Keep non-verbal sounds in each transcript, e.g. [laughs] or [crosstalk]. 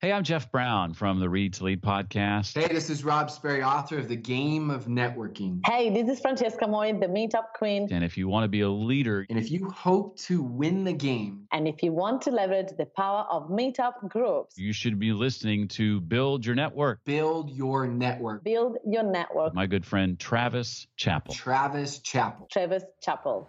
Hey, I'm Jeff Brown from the Read to Lead podcast. Hey, this is Rob Sperry, author of The Game of Networking. Hey, this is Francesca Moi, the Meetup Queen. And if you want to be a leader, and if you hope to win the game, and if you want to leverage the power of Meetup groups, you should be listening to Build Your Network. Build Your Network. Build Your Network. My good friend Travis Chappell. Travis Chappell. Travis Chappell.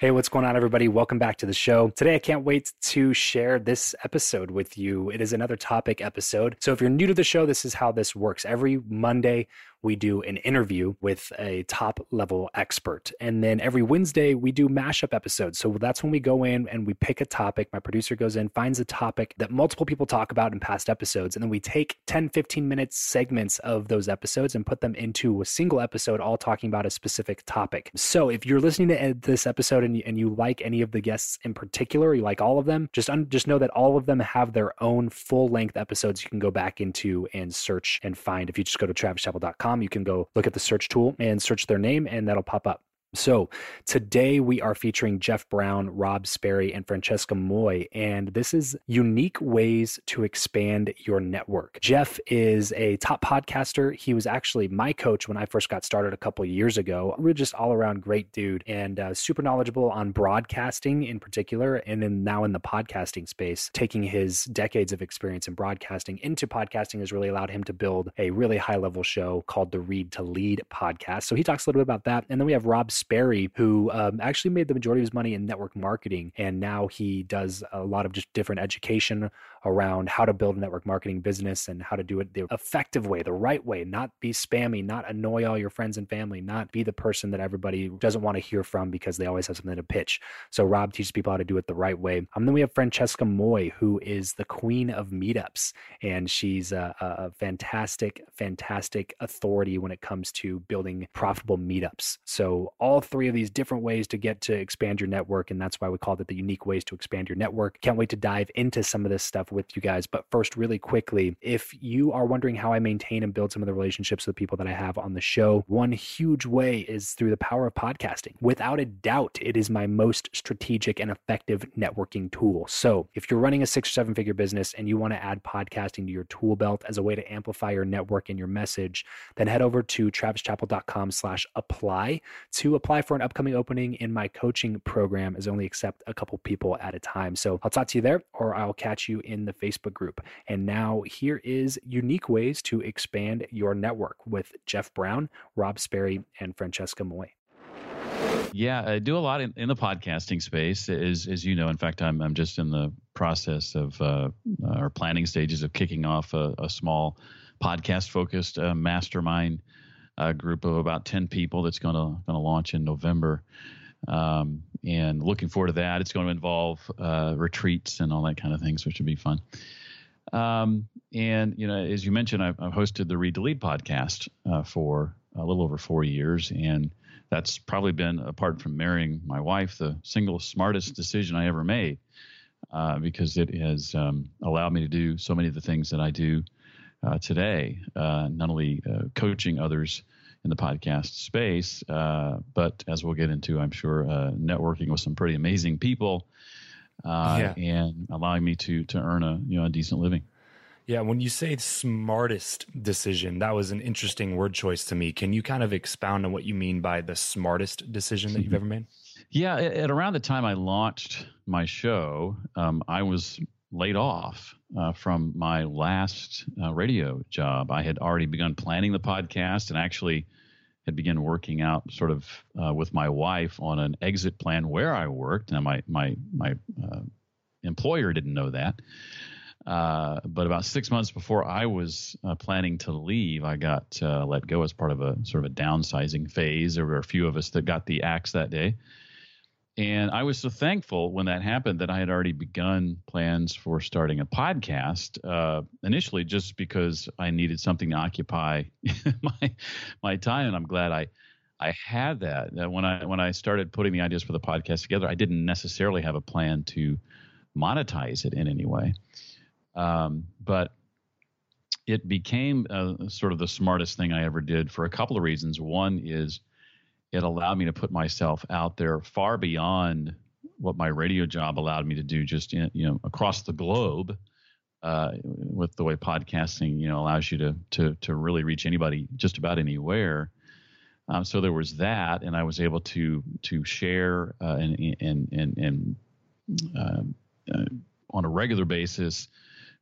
Hey, what's going on, everybody? Welcome back to the show. Today, I can't wait to share this episode with you. It is another topic episode. So, if you're new to the show, this is how this works. Every Monday, we do an interview with a top level expert. And then every Wednesday, we do mashup episodes. So that's when we go in and we pick a topic. My producer goes in, finds a topic that multiple people talk about in past episodes. And then we take 10, 15 minutes segments of those episodes and put them into a single episode, all talking about a specific topic. So if you're listening to uh, this episode and you, and you like any of the guests in particular, you like all of them, just, un, just know that all of them have their own full length episodes you can go back into and search and find. If you just go to travischappell.com, you can go look at the search tool and search their name, and that'll pop up. So, today we are featuring Jeff Brown, Rob Sperry, and Francesca Moi, and this is unique ways to expand your network. Jeff is a top podcaster. He was actually my coach when I first got started a couple years ago. We're just all around great dude and uh, super knowledgeable on broadcasting in particular, and then now in the podcasting space. Taking his decades of experience in broadcasting into podcasting has really allowed him to build a really high level show called the Read to Lead podcast. So, he talks a little bit about that. And then we have Rob Sperry, who um, actually made the majority of his money in network marketing. And now he does a lot of just different education around how to build a network marketing business and how to do it the effective way, the right way, not be spammy, not annoy all your friends and family, not be the person that everybody doesn't want to hear from because they always have something to pitch. So Rob teaches people how to do it the right way. Um, then we have Francesca Moi, who is the queen of meetups, and she's a, a fantastic, fantastic authority when it comes to building profitable meetups. So all three of these different ways to get to expand your network, and that's why we called it the unique ways to expand your network. Can't wait to dive into some of this stuff stuff with you guys. But first, really quickly, if you are wondering how I maintain and build some of the relationships with people that I have on the show, one huge way is through the power of podcasting. Without a doubt, it is my most strategic and effective networking tool. So if you're running a six or seven figure business and you want to add podcasting to your tool belt as a way to amplify your network and your message, then head over to travischappell.com slash apply to apply for an upcoming opening in my coaching program as only accept a couple people at a time. So I'll talk to you there or I'll catch you in the Facebook group. And now here is unique ways to expand your network with Jeff Brown, Rob Sperry, and Francesca Moi. Yeah, I do a lot in, in the podcasting space, as as you know. In fact, I'm I'm just in the process of uh, our planning stages of kicking off a, a small podcast focused uh, mastermind uh, group of about ten people that's going to going to launch in November. Um, and looking forward to that. It's going to involve uh, retreats and all that kind of things, which would be fun. Um, and you know, as you mentioned, I've, I've hosted the Read to Lead podcast uh, for a little over four years, and that's probably been, apart from marrying my wife, the single smartest decision I ever made, uh, because it has um, allowed me to do so many of the things that I do uh, today. Uh, not only uh, coaching others in the podcast space, uh, but as we'll get into, I'm sure, uh, networking with some pretty amazing people, yeah. and allowing me to to earn a you know a decent living. Yeah, when you say smartest decision, that was an interesting word choice to me. Can you kind of expound on what you mean by the smartest decision that you've ever made? [laughs] Yeah, at, at around the time I launched my show, um, I was laid off uh, from my last uh, radio job. I had already begun planning the podcast and actually had begun working out sort of uh, with my wife on an exit plan where I worked. Now my my my uh, employer didn't know that. Uh, but about six months before I was uh, planning to leave, I got let go as part of a sort of a downsizing phase. There were a few of us that got the axe that day. And I was so thankful when that happened that I had already begun plans for starting a podcast. Uh, initially, just because I needed something to occupy [laughs] my my time, and I'm glad I I had that. that. When I when I started putting the ideas for the podcast together, I didn't necessarily have a plan to monetize it in any way. Um, but it became uh, sort of the smartest thing I ever did for a couple of reasons. One is it allowed me to put myself out there far beyond what my radio job allowed me to do, just in, you know across the globe. Uh, with the way podcasting, you know, allows you to to to really reach anybody just about anywhere. Um, so there was that, and I was able to to share uh, and and and and uh, uh on a regular basis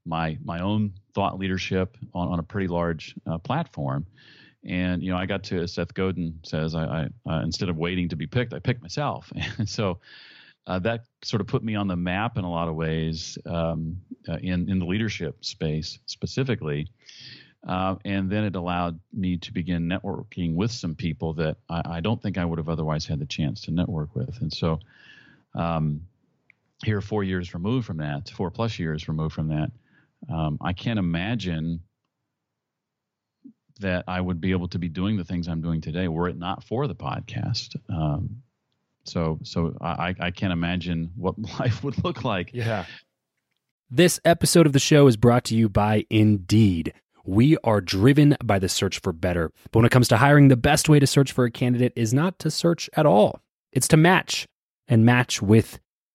my my own thought leadership on, on a pretty large uh, platform. And you know, I got to Seth Godin says I, I uh, instead of waiting to be picked, I picked myself. [laughs] And so uh, that sort of put me on the map in a lot of ways um, uh, in in the leadership space specifically. Uh, and then it allowed me to begin networking with some people that I, I, don't think I would have otherwise had the chance to network with. And so, um, here, four years removed from that, four plus years removed from that, um, I can't imagine that I would be able to be doing the things I'm doing today were it not for the podcast. Um, so, so I, I can't imagine what [laughs] life would look like. Yeah. This episode of the show is brought to you by Indeed. We are driven by the search for better. But when it comes to hiring, the best way to search for a candidate is not to search at all. It's to match and match with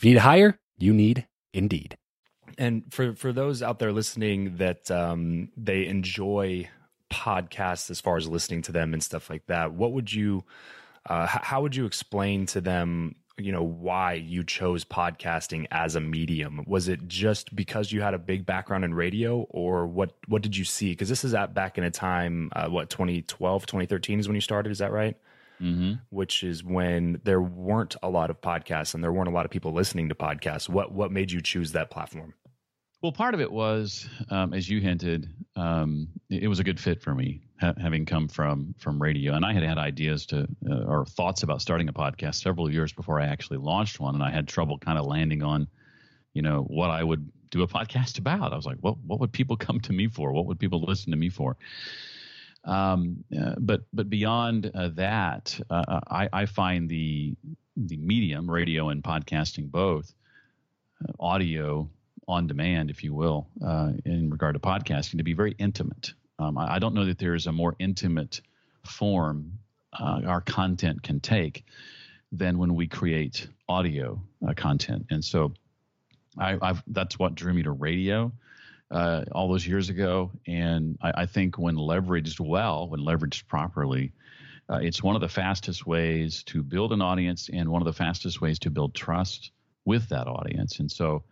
If you need to hire, you need Indeed. And for for those out there listening that um, they enjoy podcasts as far as listening to them and stuff like that, what would you, uh, how would you explain to them, you know, why you chose podcasting as a medium? Was it just because you had a big background in radio, or what? What did you see? Because this is at back in a time, uh, what 2012, 2013 is when you started. Is that right? Mm-hmm. Which is when there weren't a lot of podcasts and there weren't a lot of people listening to podcasts. What what made you choose that platform? Well, part of it was, um, as you hinted, um, it, was a good fit for me, ha- having come from from radio, and I had had ideas to uh, or thoughts about starting a podcast several years before I actually launched one, and I had trouble kind of landing on, you know, what I would do a [laughs] podcast about. I was like, what what would people come to me for? What would people listen to me for? Um, uh, but but beyond uh, that, uh, I, I find the the medium, radio and podcasting both, uh, audio on demand, if you will, uh, in regard to podcasting, to be very intimate. Um, I, I, don't know that there is a more intimate form uh, our content can take than when we create audio content. And so, I, that's what drew me to radio. Uh, all those years ago. And I, I, think when leveraged well, when leveraged properly, uh, it's one of the fastest ways to build an audience and one of the fastest ways to build trust with that audience. And so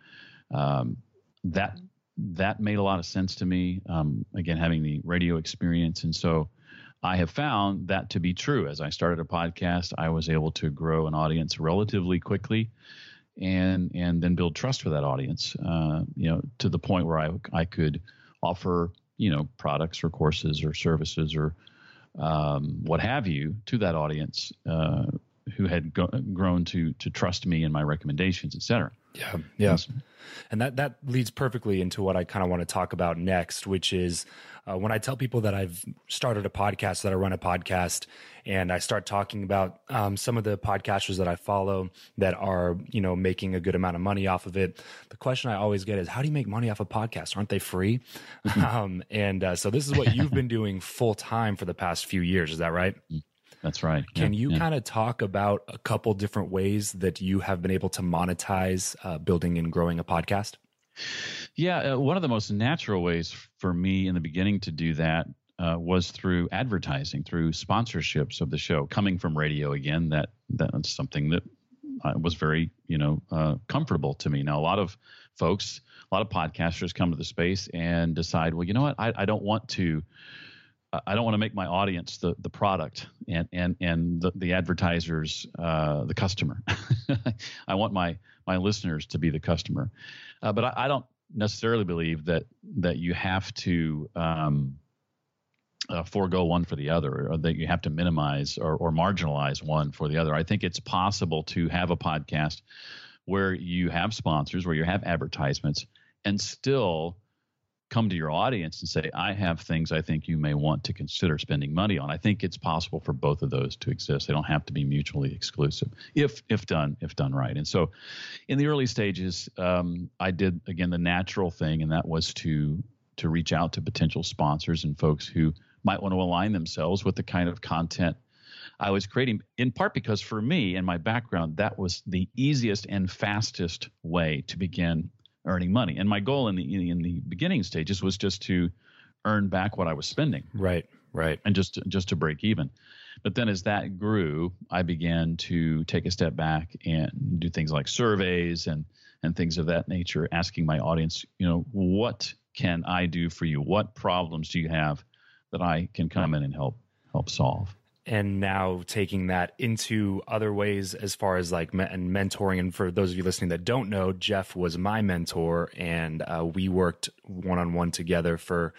um, that that made a lot of sense to me. Um, again, having the radio experience, and so I have found that to be true. As I started a podcast, I was able to grow an audience relatively quickly, and and then build trust for that audience. Uh, you know, to the point where I I could offer you know products or courses or services or um, what have you to that audience uh, who had go- grown to to trust me and my recommendations, et cetera. Yeah, yeah, and that that leads perfectly into what I kind of want to talk about next, which is uh, when I tell people that I've started a podcast, that I run a podcast, and I start talking about um, some of the podcasters that I follow that are you know making a good amount of money off of it. The question I always get is, how do you make money off a podcast? Aren't they free? [laughs] um, and uh, so this is what you've been doing full time for the past few years. Is that right? That's right. Can yeah, you yeah. kind of talk about a couple different ways that you have been able to monetize uh, building and growing a podcast? Yeah, uh, one of the most natural ways for me in the beginning to do that uh, was through advertising, through sponsorships of the show. Coming from radio again, that that's something that uh, was very you know uh, comfortable to me. Now a lot of folks, a lot of podcasters come to the space and decide, well, you know what, I, I don't want to I don't want to make my audience the the product and and and the, the advertisers uh, the customer. [laughs] I want my my listeners to be the customer, uh, but I, I, don't necessarily believe that that you have to um, uh, forego one for the other, or that you have to minimize or, or marginalize one for the other. I think it's possible to have a podcast where you have sponsors, where you have advertisements, and still come to your audience and say, I have things I think you may want to consider spending money on. I think it's possible for both of those to exist. They don't have to be mutually exclusive if if done if done right. And so in the early stages, um, I did again the natural thing, and that was to to reach out to potential sponsors and folks who might want to align themselves with the kind of content I was creating, in part because for me and my background, that was the easiest and fastest way to begin earning money. And my goal in the in the beginning stages was just to earn back what I was spending. Right, right. And just to, just to break even. But then as that grew, I began to take a step back and do things like surveys and and things of that nature, asking my audience, you know, what can I do for you? What problems do you have that I can come in and help help solve? And now taking that into other ways as far as like me- and mentoring. And for those of you listening that don't know, Jeff was my mentor, and uh, we worked one on one together for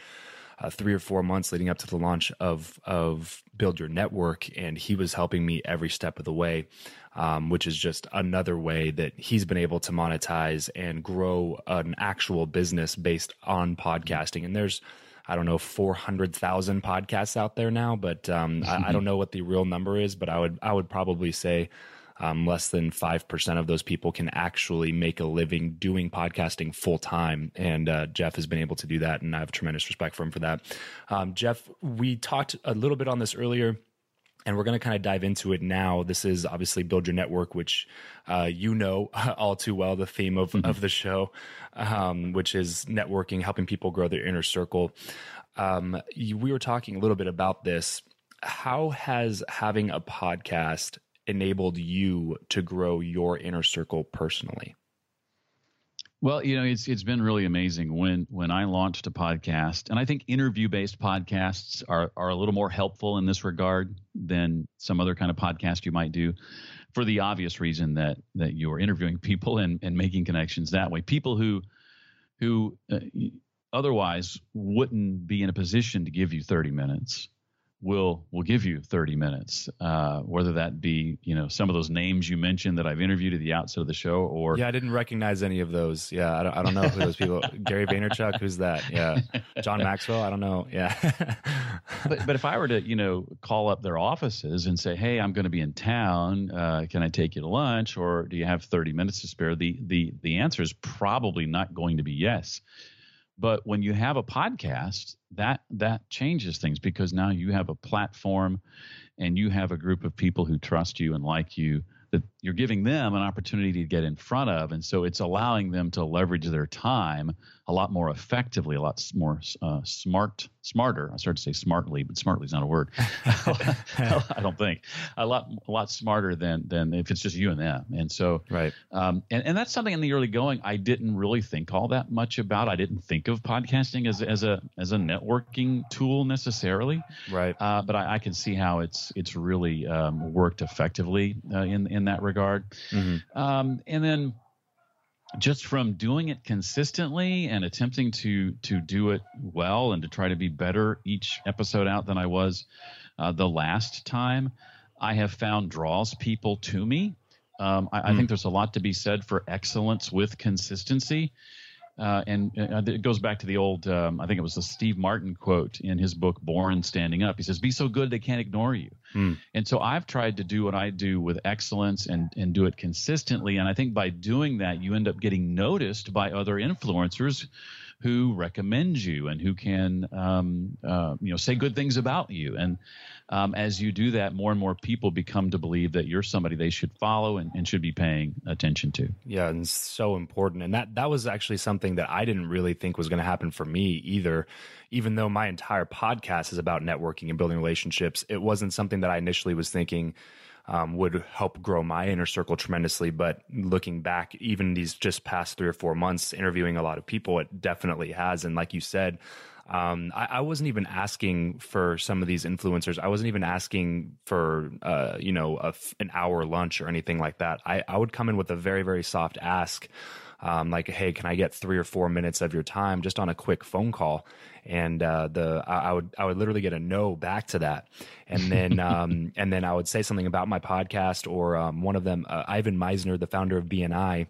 uh, three or four months leading up to the launch of of Build Your Network, and he was helping me every step of the way, um, which is just another way that he's been able to monetize and grow an actual business based on podcasting. And there's I don't know, 400,000 podcasts out there now, but um, I, I, don't [laughs] know what the real number is, but I would, I would probably say um, less than 5% of those people can actually make a living doing podcasting full time. And uh, Jeff has been able to do that. And I have tremendous respect for him for that. Um, Jeff, we talked a little bit on this earlier and we're going to kind of dive into it now. This is obviously Build Your Network, which uh, you know [laughs] all too well, the theme of, mm-hmm. of the show, um, which is networking, helping people grow their inner circle. Um, you, we were talking a little bit about this. How has having a podcast enabled you to grow your inner circle personally? Well, you know, it's it's been really amazing when when I launched a podcast, and I think interview based podcasts are are a little more helpful in this regard than some other kind of podcast you might do, for the obvious reason that that you're interviewing people and and making connections that way. People who who uh, otherwise wouldn't be in a position to give you 30 minutes will will give you 30 minutes uh, whether that be you know some of those names you mentioned that i've interviewed at the outset of the show or yeah i didn't recognize any of those. Yeah i don't, I don't know who those people [laughs] gary vaynerchuk who's that? Yeah. John maxwell? I don't know. Yeah. But but if i were to you know call up their offices and say hey i'm going to be in town uh, can i take you to lunch or do you have 30 minutes to spare? The the the answer is probably not going to be yes but when you have a podcast, that that changes things because now you have a platform and you have a group of people who trust you and like you that you're giving them an opportunity to get in front of. And so it's allowing them to leverage their time a lot more effectively a lot more uh, smart smarter. I started to say smartly but smartly is not a word. [laughs] I don't think. A lot a lot smarter than than if it's just you and them. And so right. um, and, and that's something in the early going i didn't really think all that much about. I didn't think of podcasting as, as a as a networking tool necessarily. Right. Uh, but I, I, can see how it's it's really um, worked effectively uh, in in that regard mm-hmm. um, and then just from doing it consistently and attempting to to do it well and to try to be better each episode out than I was uh, the last time, I have found draws people to me. Um, I, mm. I, think hmm. there's a lot to be said for excellence with consistency. Uh, and uh, it goes back to the old, um, I think it was a Steve Martin quote in his book, Born Standing Up. He says, Be so good they can't ignore you. Mm. And so I've tried to do what I do with excellence and, and do it consistently. And I think by doing that, you end up getting noticed by other influencers who recommend you and who can um, uh, you know say good things about you. And um, as you do that, more and more people become to believe that you're somebody they should follow and, and should be paying attention to. Yeah, and so important. And that that was actually something that I didn't really think was going to happen for me either. Even though my entire podcast is about networking and building relationships, it wasn't something that I initially was thinking um, would help grow my inner circle tremendously. But looking back, even these just past three or four months, interviewing a lot of people, it definitely has. And like you said, um, I, I, wasn't even asking for some of these influencers. I wasn't even asking for, uh, you know, an hour lunch or anything like that. I, I would come in with a very, very soft ask. Um, like, hey, can I get three or four minutes of your time just on a quick phone call? And uh, the I, I, would I would literally get a no back to that, and then [laughs] um, and then I would say something about my podcast or um, one of them, uh, Ivan Misner, the founder of BNI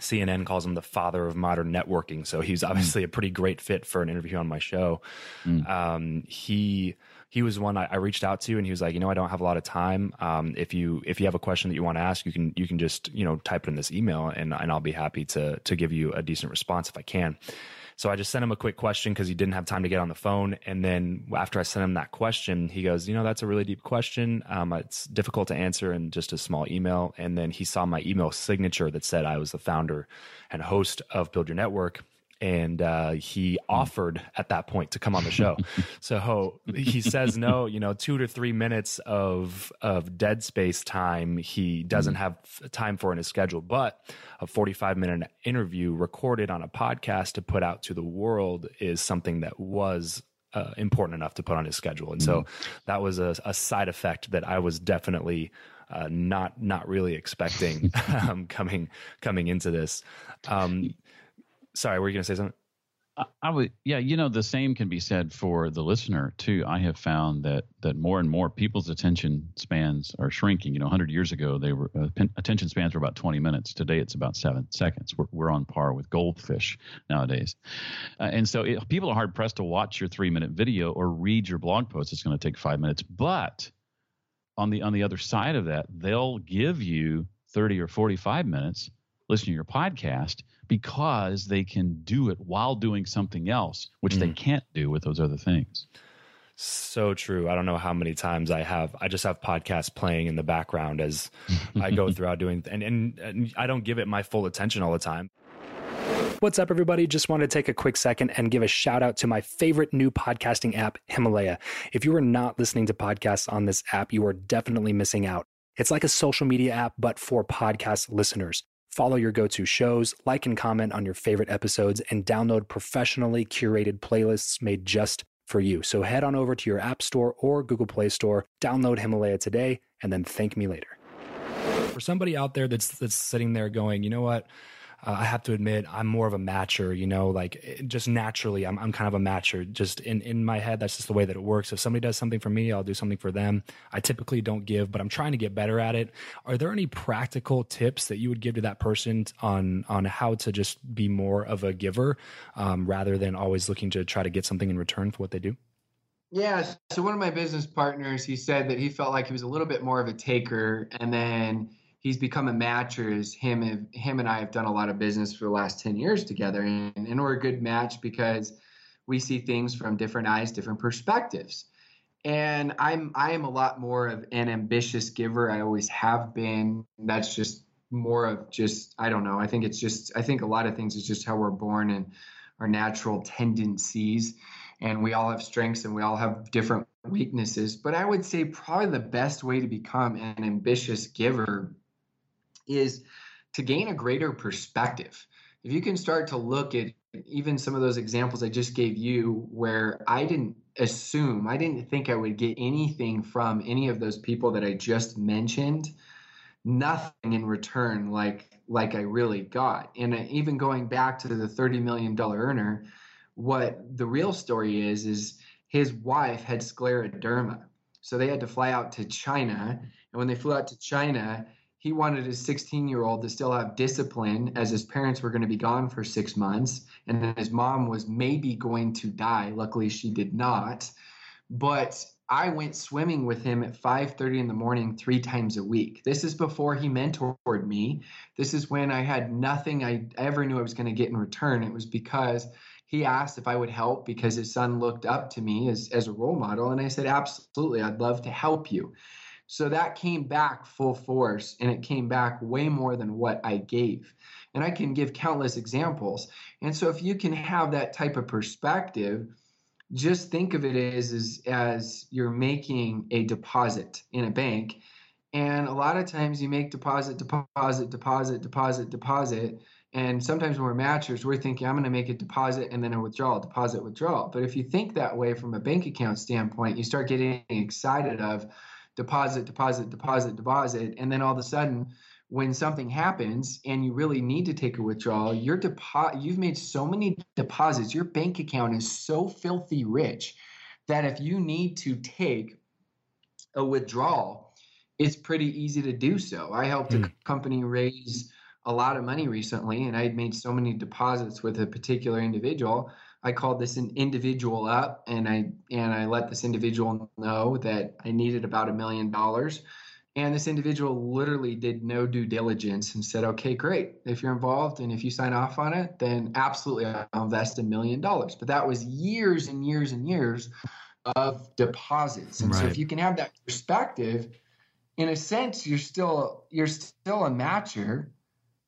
CNN calls him the father of modern networking. So he's obviously mm. a pretty great fit for an interview on my show. Mm. Um, he he was one I, I, reached out to, and he was like, you know, I don't have a lot of time. Um, if you if you have a question that you want to ask, you can you can just you know type it in this email, and and I'll be happy to to give you a decent response if I can. So I just sent him a quick question because he didn't have time to get on the phone. And then after I sent him that question, he goes, You know, that's a really deep question. Um, it's difficult to answer in just a small email. And then he saw my email signature that said I was the founder and host of Build Your Network and uh, he hmm. offered at that point to come on the show. [laughs] so he says no. You know, two to three minutes of of dead space time he doesn't hmm. have time for in his schedule, but a forty five minute interview recorded on a podcast to put out to the world is something that was uh, important enough to put on his schedule. And so that was a, a, side effect that I was definitely uh, not not really expecting [laughs] um, coming coming into this. Um, sorry, were you going to say something? I would, yeah, you know, the same can be said for the listener too. I have found that that more and more people's attention spans are shrinking. You know, 100 years ago, they were uh, attention spans were about 20 minutes. Today, it's about seven seconds. We're we're on par with goldfish nowadays, uh, and so it, people are hard pressed to watch your three minute video or read your blog post. It's going to take five minutes, but on the on the other side of that, they'll give you 30 or 45 minutes listening to your podcast because they can do it while doing something else, which mm. they can't do with those other things. So true. I don't know how many times I have. I just have podcasts playing in the background as I go [laughs] throughout doing, and, and, and I don't give it my full attention all the time. What's up, everybody? Just want to take a quick second and give a shout out to my favorite new podcasting app, Himalaya. If you are not listening to podcasts on this app, you are definitely missing out. It's like a social media app, but for podcast listeners. Follow your go to shows, like and comment on your favorite episodes, and download professionally curated playlists made just for you. So head on over to your App Store or Google Play Store, download Himalaya today, and then thank me later. For somebody out there that's that's sitting there going, you know what? Uh, I have to admit I'm more of a matcher, you know, like eh, just naturally I'm, I'm kind of a matcher just in, in my head. That's just the way that it works. If somebody does something for me, I'll do something for them. I typically don't give, but I'm trying to get better at it. Are there any practical tips that you would give to that person on, on how to just be more of a giver um, rather than always looking to try to get something in return for what they do? Yeah. So one of my business partners, he said that he felt like he was a little bit more of a taker and then he's become a matcher as him him and I have done a lot of business for the last 10 years together. And, and we're a good match because we see things from different eyes different perspectives. And I'm I am a lot more of an ambitious giver. I always have been. That's just more of just I don't know. I think it's just I think a lot of things is just how we're born and our natural tendencies. And we all have strengths and we all have different weaknesses. But I would say probably the best way to become an ambitious giver is to gain a greater perspective. If you can start to look at even some of those examples I just gave you, where I didn't assume, I didn't think I would get anything from any of those people that I just mentioned, nothing in return like like I really got. And uh, even going back to the $30 million earner, what the real story is, is his wife had scleroderma. So they had to fly out to China. And when they flew out to China, he wanted his 16 year old to still have discipline as his parents were going to be gone for six months and then his mom was maybe going to die. Luckily she did not. But i went swimming with him at 5.30 in the morning three times a week. This is before he mentored me. This is when i had nothing i ever knew i was going to get in return. It was because he asked if i would help because his son looked up to me as, as a role model and i said absolutely i'd love to help you so that came back full force and it came back way more than what I gave. And I can give countless examples. And so if you can have that type of perspective, just think of it as, as, as you're making a deposit in a bank. And a lot of times you make deposit, deposit, deposit, deposit, deposit. And sometimes when we're matchers, we're thinking, I'm going to make a deposit and then a withdrawal, deposit, withdrawal. But if you think that way from a bank account standpoint, you start getting excited of, deposit, deposit, deposit, deposit, and then all of a sudden, when something happens and you really need to take a withdrawal, your depo- you've made so many deposits, your bank account is so filthy rich that if you need to take a withdrawal, it's pretty easy to do so. I helped mm. a hmm. company raise a lot of money recently, and I had made so many deposits with a particular individual I called this an individual up and I and I let this individual know that I needed about a million dollars. And this individual literally did no due diligence and said, okay, great. If you're involved and if you sign off on it, then absolutely I'll invest a million dollars. But that was years and years and years of deposits. And right. so if you can have that perspective, in a sense, you're still you're still a matcher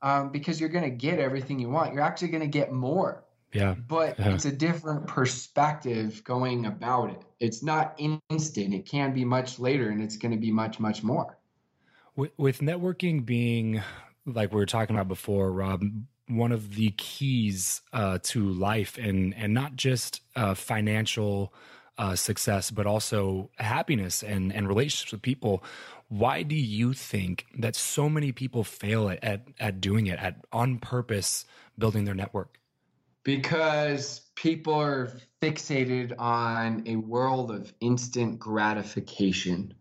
um, because you're going to get everything you want. You're actually going to get more yeah. But yeah. it's a different perspective going about it. It's not instant. It can be much later and it's going to be much, much more. With, with networking being like we were talking about before, Rob, one of the keys uh, to life and and not just uh, financial uh, success, but also happiness and and relationships with people. Why do you think that so many people fail at at, at doing it at on purpose building their network? Because people are fixated on a world of instant gratification.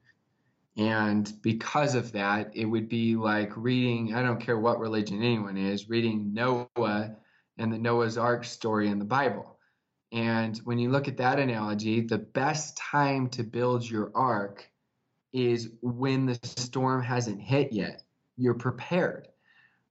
And because of that, it would be like reading, I don't care what religion anyone is, reading Noah and the Noah's Ark story in the Bible. And when you look at that analogy, the best time to build your ark is when the storm hasn't hit yet. You're prepared.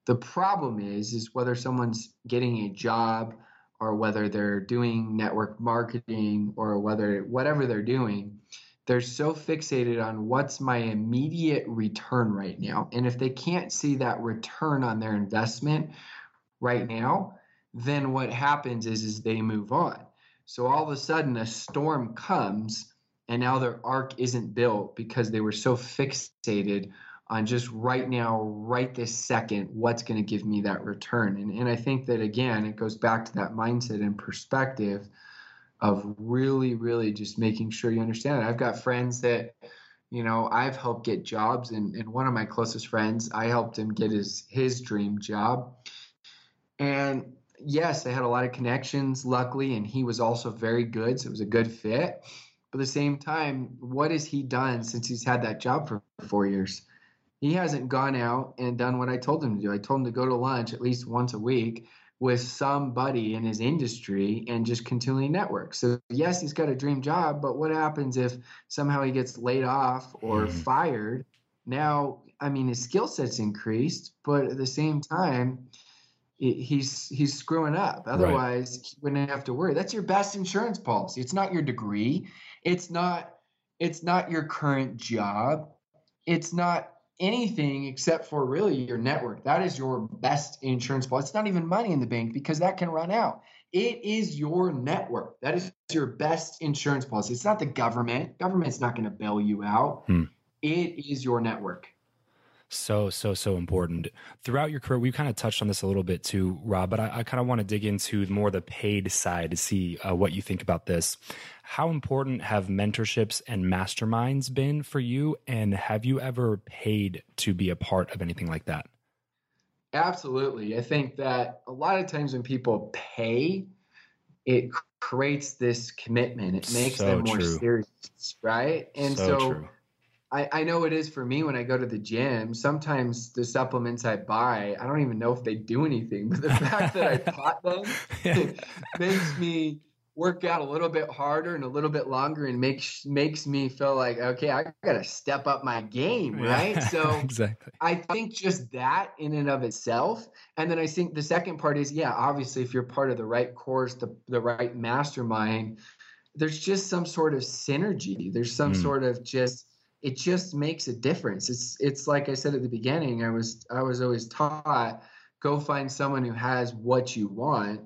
The problem is is whether someone's getting a job or whether they're doing network marketing or whether whatever they're doing, they're so fixated on what's my immediate return right now. And if they can't see that return on their investment right now, then what happens is, is they move on. So all of a sudden a storm comes and now their ark isn't built because they were so fixated on just right now, right this second, what's going to give me that return. And, and I think that again, it goes back to that mindset and perspective of really, really just making sure you understand it. I've got friends that, you know, I've helped get jobs, and, and one of my closest friends, I helped him get his his dream job. And yes, they had a lot of connections, luckily, and he was also very good, so it was a good fit. But at the same time, what has he done since he's had that job for four years? He hasn't gone out and done what I told him to do. I told him to go to lunch at least once a week with somebody in his industry and just continually network. So yes, he's got a dream job, but what happens if somehow he gets laid off or mm. fired? Now, I mean, his skill set's increased, but at the same time, he's he's screwing up. Otherwise, right. he wouldn't have to worry. That's your best insurance policy. It's not your degree. It's not it's not your current job. It's not anything except for really your network. That is your best insurance policy. It's not even money in the bank because that can run out. It is your network. That is your best insurance policy. It's not the government. Government's not going to bail you out. Hmm. It is your network. So, so, so important. Throughout your career, we've kind of touched on this a little bit too, Rob, but I, I kind of want to dig into more the paid side to see uh, what you think about this. How important have mentorships and masterminds been for you? And have you ever paid to be a part of anything like that? Absolutely. I think that a lot of times when people pay, it creates this commitment. It makes so them more true. serious, right? And so, so I, I know it is for me when I go to the gym. Sometimes the supplements I buy, I don't even know if they do anything, but the [laughs] fact that I bought them [laughs] [laughs] makes me work out a little bit harder and a little bit longer and makes makes me feel like okay i gotta step up my game right? Yeah, so exactly. I think just that in and of itself. And then i think the second part is yeah obviously if you're part of the right course the, the right mastermind there's just some sort of synergy. There's some mm. sort of just it just makes a difference. It's it's like I said at the beginning. I was I was always taught go find someone who has what you want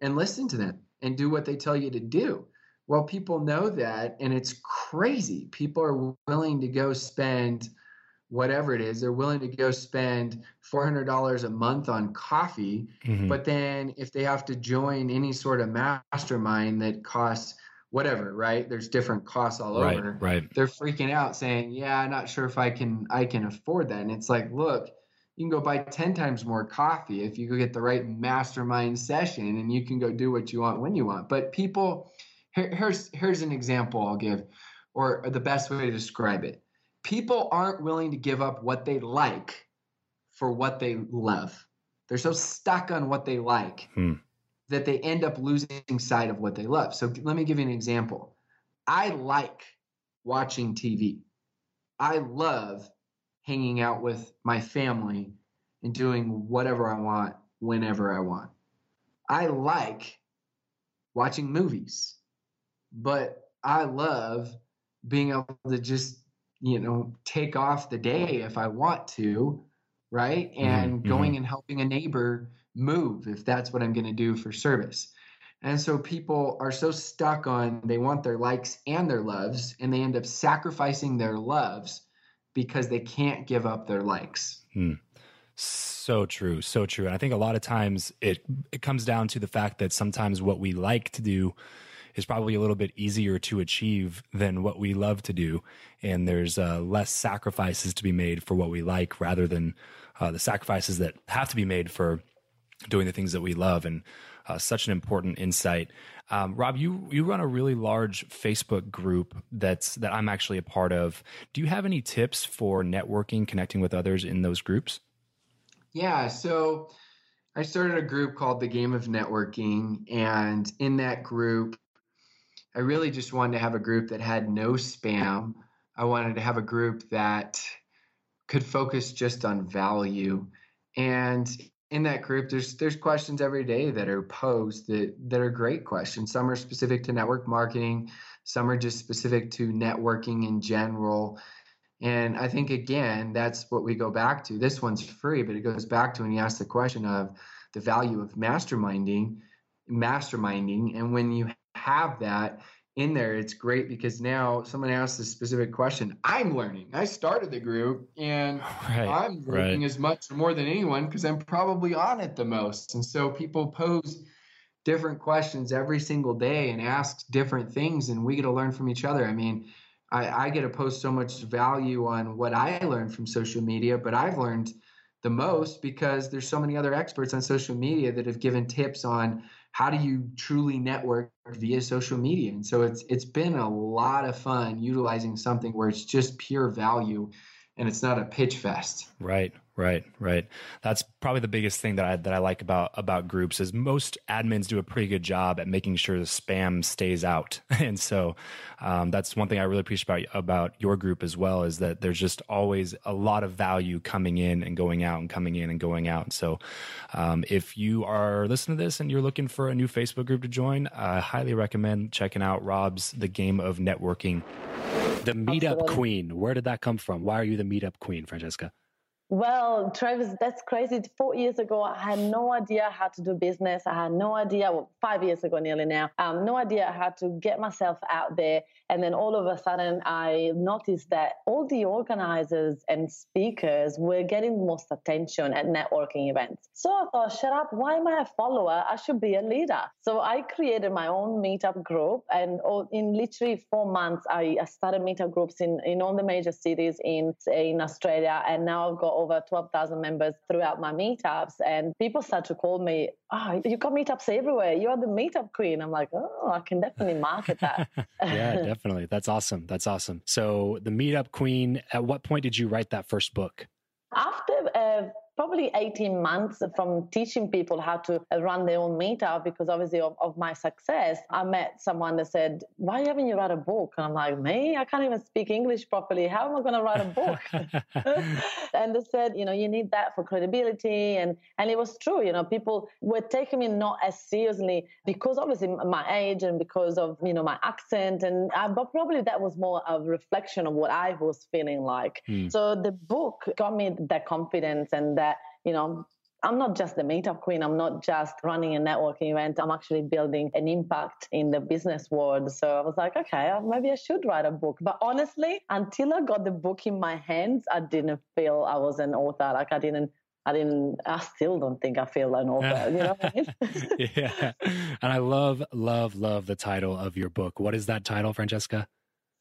and listen to them and do what they tell you to do. Well, people know that, and it's crazy. People are willing to go spend whatever it is. They're willing to go spend four hundred dollars a month on coffee, mm-hmm. but then if they have to join any sort of mastermind that costs whatever, right? There's different costs all right, over. Right. They're freaking out saying, "Yeah, I'm not sure if I can I can afford that." And it's like, look, you can go buy 10 times more coffee if you go get the right mastermind session and you can go do what you want when you want. But people here, here's here's an example I'll give or the best way to describe it. People aren't willing to give up what they like for what they love. They're so stuck on what they like. Hmm that they end up losing sight of what they love. So let me give you an example. I like watching TV. I love hanging out with my family and doing whatever I want whenever I want. I like watching movies, but I love being able to just, you know, take off the day if I want to, right? And mm-hmm. going and helping a neighbor move if that's what I'm going to do for service. And so people are so stuck on they want their likes and their loves, and they end up sacrificing their loves because they can't give up their likes. Hmm. So true, so true. And I think a lot of times it it comes down to the fact that sometimes what we like to do is probably a little bit easier to achieve than what we love to do, and there's uh, less sacrifices to be made for what we like rather than uh, the sacrifices that have to be made for doing the things that we love. And uh, such an important insight. Um, Rob, you you run a really large Facebook group that's that I'm actually a part of. Do you have any tips for networking, connecting with others in those groups? Yeah, so I started a group called the Game of Networking, and in that group, I really just wanted to have a group that had no spam. I wanted to have a group that could focus just on value. And in that group, there's there's questions every day that are posed that that are great questions. Some are specific to network marketing, some are just specific to networking in general. And I think again, that's what we go back to. This one's free, but it goes back to when you ask the question of the value of masterminding, masterminding, and when you have that, in there, it's great because now someone asks a specific question. I'm learning. I started the group and [laughs] right, I'm learning right. as much or more than anyone because I'm probably on it the most. And so people pose different questions every single day and ask different things, and we get to learn from each other. I mean, I, I get to post so much value on what I learned from social media, but I've learned the most because there's so many other experts on social media that have given tips on how do you truly network via social media? And so it's it's been a lot of fun utilizing something where it's just pure value and it's not a pitch fest right Right, right. That's probably the biggest thing that I that I like about about groups is most admins do a pretty good job at making sure the spam stays out, [laughs] and so um, that's one thing I really appreciate about about your group as well is that there's just always a lot of value coming in and going out and coming in and going out. So um, if you are listening to this and you're looking for a new Facebook group to join, I highly recommend checking out Rob's The Game of Networking. The Meetup Queen. Where did that come from? Why are you the Meetup Queen, Francesca? Well, Travis, that's crazy. Four years ago, I had no idea how to do business. I had no idea, well, five years ago nearly now, um, no idea how to get myself out there. And then all of a sudden, I noticed that all the organizers and speakers were getting most attention at networking events. So I thought, shut up, why am I a follower? I should be a leader. So I created my own meetup group. And in literally four months, I started meetup groups in, in all the major cities in, in Australia. And now I've got over 12,000 members throughout my meetups. And people start to call me, oh, you got meetups everywhere. You're the meetup queen. I'm like, oh, I can definitely market that. [laughs] yeah, definitely. That's awesome. That's awesome. So, the meetup queen, at what point did you write that first book? After uh, probably 18 months from teaching people how to run their own meetup because obviously of, of, my success i met someone that said why haven't you write a book? And i'm like me? I can't even speak english properly. How am i going to write a book? [laughs] [laughs] And they said you know you need that for credibility. And and it was true you know people were taking me not as seriously because obviously my age and because of you know my accent and uh, but probably that was more a reflection of what i was feeling like. Mm. so the book got me that confidence and that, you know, I'm not just the meetup queen. I'm not just running a networking event. I'm actually building an impact in the business world. So I was like, okay, uh, maybe I should write a book. But honestly, until I got the book in my hands, I didn't feel I was an author. Like I didn't I didn't, I still don't think I feel an author. You know I [laughs] mean? yeah. And I love, love, love the title of your book. What is that title, Francesca?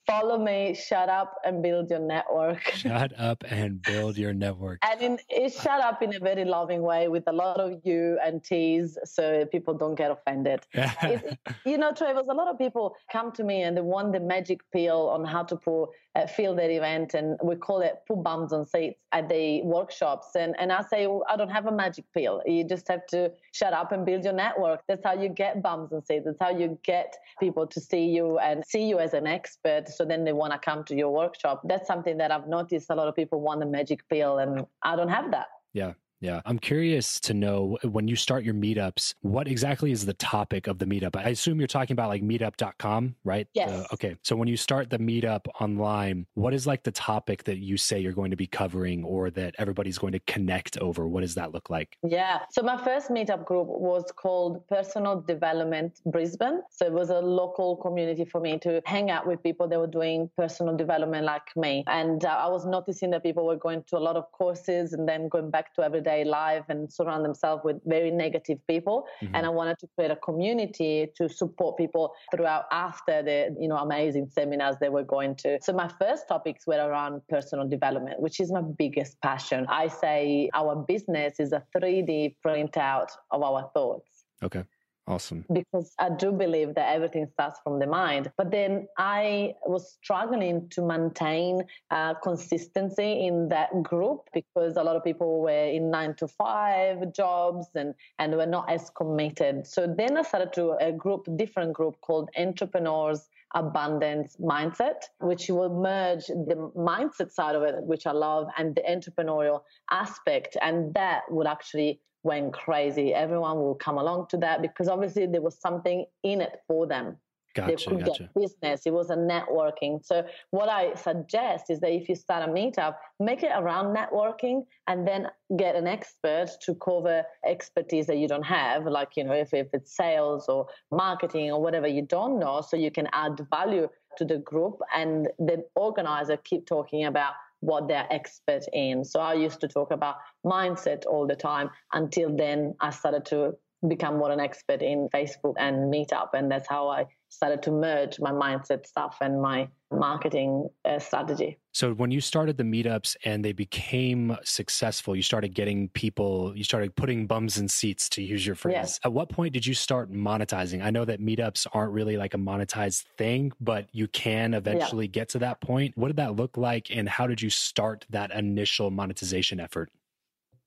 Follow me shut up and build your network. [laughs] Shut up and build your network. And in, it's shut up in a very loving way with a lot of you and tease so people don't get offended. [laughs] It, you know Travis, a lot of people come to me and they want the magic pill on how to put uh, fill their event and we call it put bums on seats at the workshops. And, and i say well, i don't have a magic pill. You just have to shut up and build your network. That's how you get bums on seats. That's how you get people to see you and see you as an expert so then they want to come to your workshop. That's something that i've noticed a lot of people want the magic pill and i don't have that. Yeah yeah. I'm curious to know when you start your meetups, what exactly is the topic of the meetup? I assume you're talking about like meetup.com, right? Yes. Uh, okay. So when you start the meetup online, what is like the topic that you say you're going to be covering or that everybody's going to connect over? What does that look like? Yeah. So my first meetup group was called Personal Development Brisbane. So it was a local community for me to hang out with people that were doing personal development like me. And uh, I was noticing that people were going to a lot of courses and then going back to everyday day life and surround themselves with very negative people. Mm-hmm. And I wanted to create a community to support people throughout after the, you know, amazing seminars they were going to. So my first topics were around personal development, which is my biggest passion. I say our business is a 3D printout of our thoughts. Okay. Awesome. Because I do believe that everything starts from the mind. But then I was struggling to maintain uh, consistency in that group because a lot of people were in nine to five jobs and, and were not as committed. So then I started to a group, different group called Entrepreneurs abundance mindset, which will merge the mindset side of it, which I love, and the entrepreneurial aspect. And that would actually went crazy. Everyone will come along to that because obviously there was something in it for them. Gotcha, they could gotcha. get business. It was a networking. So what I suggest is that if you start a meetup, make it around networking and then get an expert to cover expertise that you don't have, like you know, if, if it's sales or marketing or whatever you don't know, so you can add value to the group and the organizer keep talking about what they're expert in. So I used to talk about mindset all the time until then I started to become more an expert in Facebook and Meetup. And that's how I started to merge my mindset stuff and my marketing uh, strategy. So when you started the meetups and they became successful, you started getting people, you started putting bums in seats to use your phrase. Yes. At what point did you start monetizing? I know that meetups aren't really like a monetized thing, but you can eventually yeah. get to that point. What did that look like and how did you start that initial monetization effort?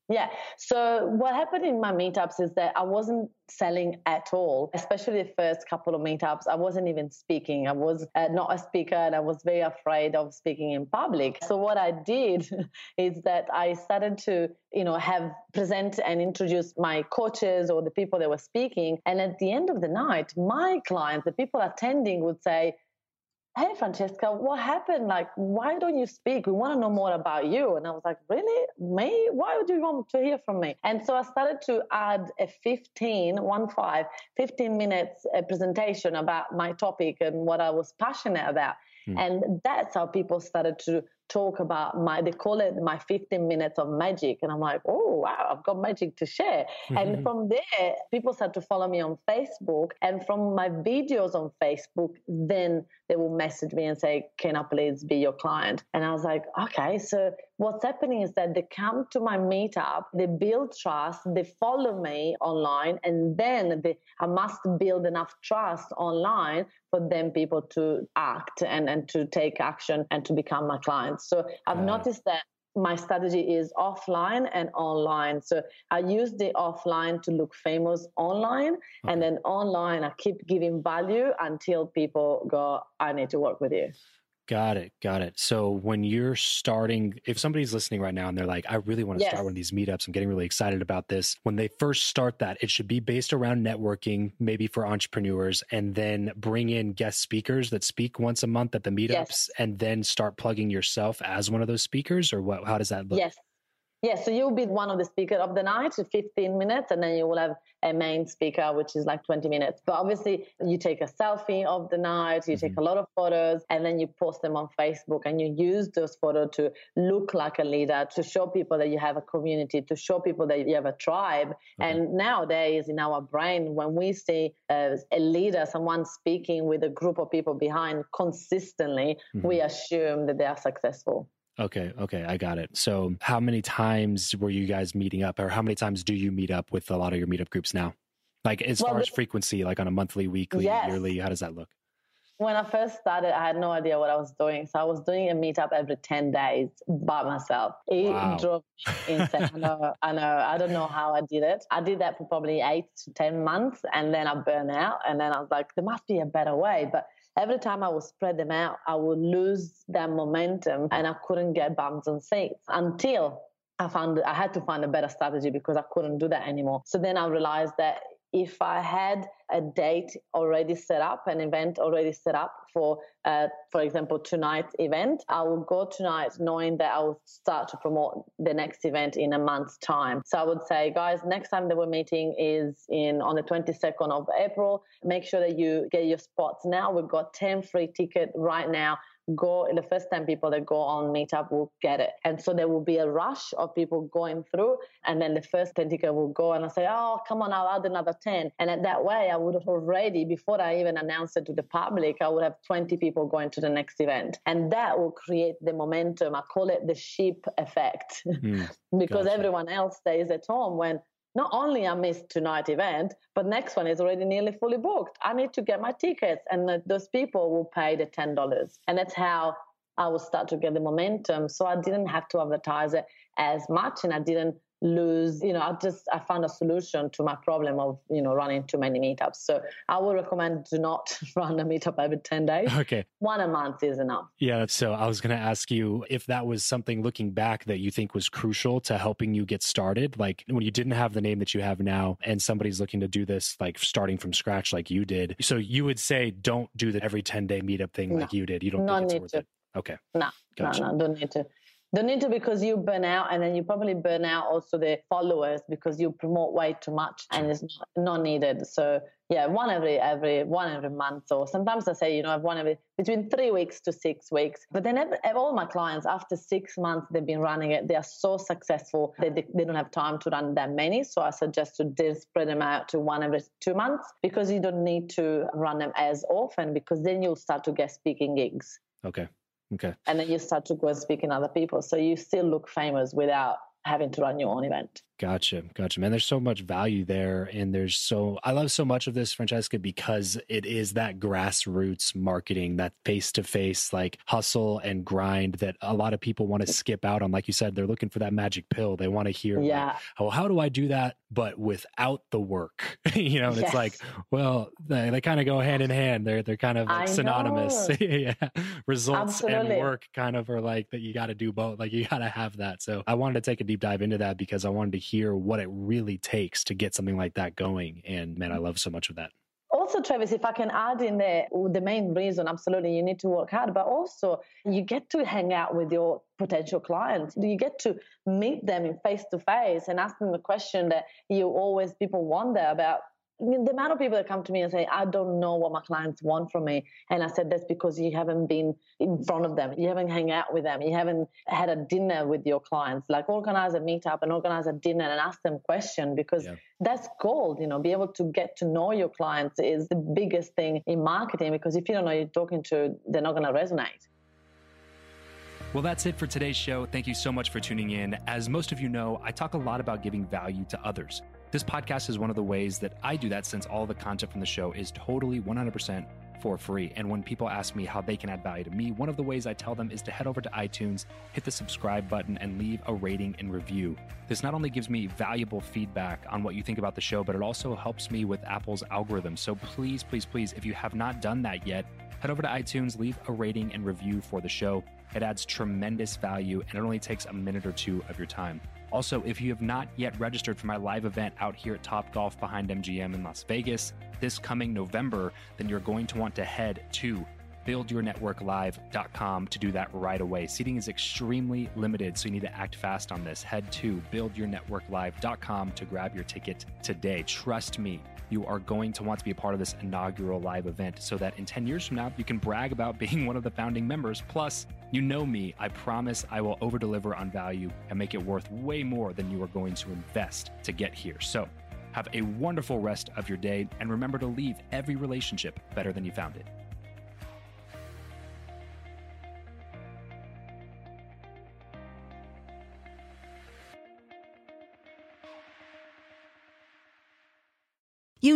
Yeah. So what happened in my meetups is that I wasn't selling at all, especially the first couple of meetups. I wasn't even speaking. I was uh, not a speaker and I was very afraid of speaking in public. So what I did [laughs] is that I started to, you know, have present and introduce my coaches or the people that were speaking. And at the end of the night, my clients, the people attending would say, hey francesca what happened? Like why don't you speak? We want to know more about you. And i was like really? Me? Why would you want to hear from me? And so i started to add a 15 one five 15 minutes a presentation about my topic and what i was passionate about. Mm. and that's how people started to talk about my they call it my 15 minutes of magic. And i'm like oh wow i've got magic to share. And mm-hmm. from there people start to follow me on facebook. And from my videos on facebook then they will message me and say can i please be your client? And i was like okay. So what's happening is that they come to my meetup they build trust they follow me online and then they i must build enough trust online for them people to act and, and to take action and to become my clients. So I've noticed that my strategy is offline and online. So I use the offline to look famous online, okay. and then online I keep giving value until people go, I need to work with you. Got it. Got it. So when you're starting, if somebody's listening right now and they're like, I really want to yes. start one of these meetups, I'm getting really excited about this. When they first start that, it should be based around networking, maybe for entrepreneurs, and then bring in guest speakers that speak once a month at the meetups yes. and then start plugging yourself as one of those speakers or what, how does that look? Yes. Yes, so you'll be one of the speakers of the night, 15 minutes, and then you will have a main speaker, which is like 20 minutes. But obviously, you take a selfie of the night, you mm-hmm. take a lot of photos, and then you post them on Facebook, and you use those photos to look like a leader, to show people that you have a community, to show people that you have a tribe. Okay. And nowadays, in our brain, when we see uh, a leader, someone speaking with a group of people behind consistently, mm-hmm. we assume that they are successful. Okay, okay, I got it. So, how many times were you guys meeting up, or how many times do you meet up with a lot of your meetup groups now? Like, as well, far as frequency, like on a monthly, weekly, yes. yearly, how does that look? When I first started, I had no idea what I was doing. So I was doing a meetup every 10 days by myself. It wow. drove me insane. I know, I know. I don't know how I did it. I did that for probably eight to 10 months and then I burned out. And then I was like, there must be a better way. But every time I would spread them out, I would lose that momentum and I couldn't get bums on seats until I found I had to find a better strategy because I couldn't do that anymore. So then I realized that if I had a date already set up, an event already set up for, uh, for example, tonight's event, I will go tonight knowing that I will start to promote the next event in a month's time. So I would say, guys, next time that we're meeting is in on the 22nd of April. Make sure that you get your spots now. We've got 10 free tickets right now go the first 10 people that go on meetup will get it. And so there will be a rush of people going through and then the first 10 ticket will go and i say oh come on i'll add another 10 and at that way i would have already before i even announced it to the public i would have 20 people going to the next event. And that will create the momentum. I call it the sheep effect. Mm, [laughs] because gotcha. everyone else stays at home when not only I missed tonight event, but next one is already nearly fully booked. I need to get my tickets, and those people will pay the ten dollars, and that's how I will start to get the momentum. So I didn't have to advertise it as much, and I didn't lose you know i just i found a solution to my problem of you know running too many meetups. So i would recommend do not [laughs] run a meetup every 10 days. Okay. One a month is enough. Yeah so i was going to ask you if that was something looking back that you think was crucial to helping you get started like when you didn't have the name that you have now and somebody's looking to do this like starting from scratch like you did. So you would say don't do the every 10 day meetup thing no. like you did. You don't no think it's worth to. it? Okay. No gotcha. no no don't need to don't need to because you burn out and then you probably burn out also the followers because you promote way too much and it's not, needed. So yeah one every every one every month or sometimes i say you know i've one every between three weeks to six weeks. But then every, eh, all my clients after six months they've been running it. They are so successful they, they don't have time to run that many. So i suggest to spread them out to one every two months because you don't need to run them as often because then you'll start to get speaking gigs. Okay Okay. And then you start to go and speak in other people. So you still look famous without having to run your own event. Gotcha. Gotcha. Man, there's so much value there. And there's so, I love so much of this, Francesca, because it is that grassroots marketing, that face to face, like hustle and grind that a lot of people want to skip out on. Like you said, they're looking for that magic pill. They want to hear, yeah. Like, oh, how do I do that? But without the work, [laughs] you know, and yes. it's like, well, they, they kind of go hand in hand. They're, they're kind of like synonymous. [laughs] yeah. Results Absolutely. and work kind of are like that. You got to do both. Like you got to have that. So I wanted to take a deep dive into that because I wanted to hear what it really takes to get something like that going. And man, I love so much of that. Also, Travis, if I can add in there, the main reason, absolutely, you need to work hard, but also you get to hang out with your potential clients. You get to meet them face to face and ask them the question that you always people wonder about I mean, the amount of people that come to me and say, I don't know what my clients want from me. And I said, that's because you haven't been in front of them. You haven't hung out with them. You haven't had a dinner with your clients. Like organize a meetup and organize a dinner and ask them questions because yeah. that's gold. You know, be able to get to know your clients is the biggest thing in marketing because if you don't know you're talking to, they're not going to resonate. Well, that's it for today's show. Thank you so much for tuning in. As most of you know, I talk a lot about giving value to others. This podcast is one of the ways that I do that since all the content from the show is totally 100% for free. And when people ask me how they can add value to me, one of the ways I tell them is to head over to iTunes, hit the subscribe button, and leave a rating and review. This not only gives me valuable feedback on what you think about the show, but it also helps me with Apple's algorithm. So please, please, please, if you have not done that yet, head over to iTunes, leave a rating and review for the show. It adds tremendous value and it only takes a minute or two of your time. Also, if you have not yet registered for my live event out here at Top Golf behind MGM in Las Vegas this coming November, then you're going to want to head to buildyournetworklive.com to do that right away. Seating is extremely limited, so you need to act fast on this. Head to buildyournetworklive.com to grab your ticket today. Trust me, you are going to want to be a part of this inaugural live event so that in 10 years from now, you can brag about [laughs] being one of the founding members. Plus, you know me, I promise I will over deliver on value and make it worth way more than you are going to invest to get here. So, have a wonderful rest of your day and remember to leave every relationship better than you found it. You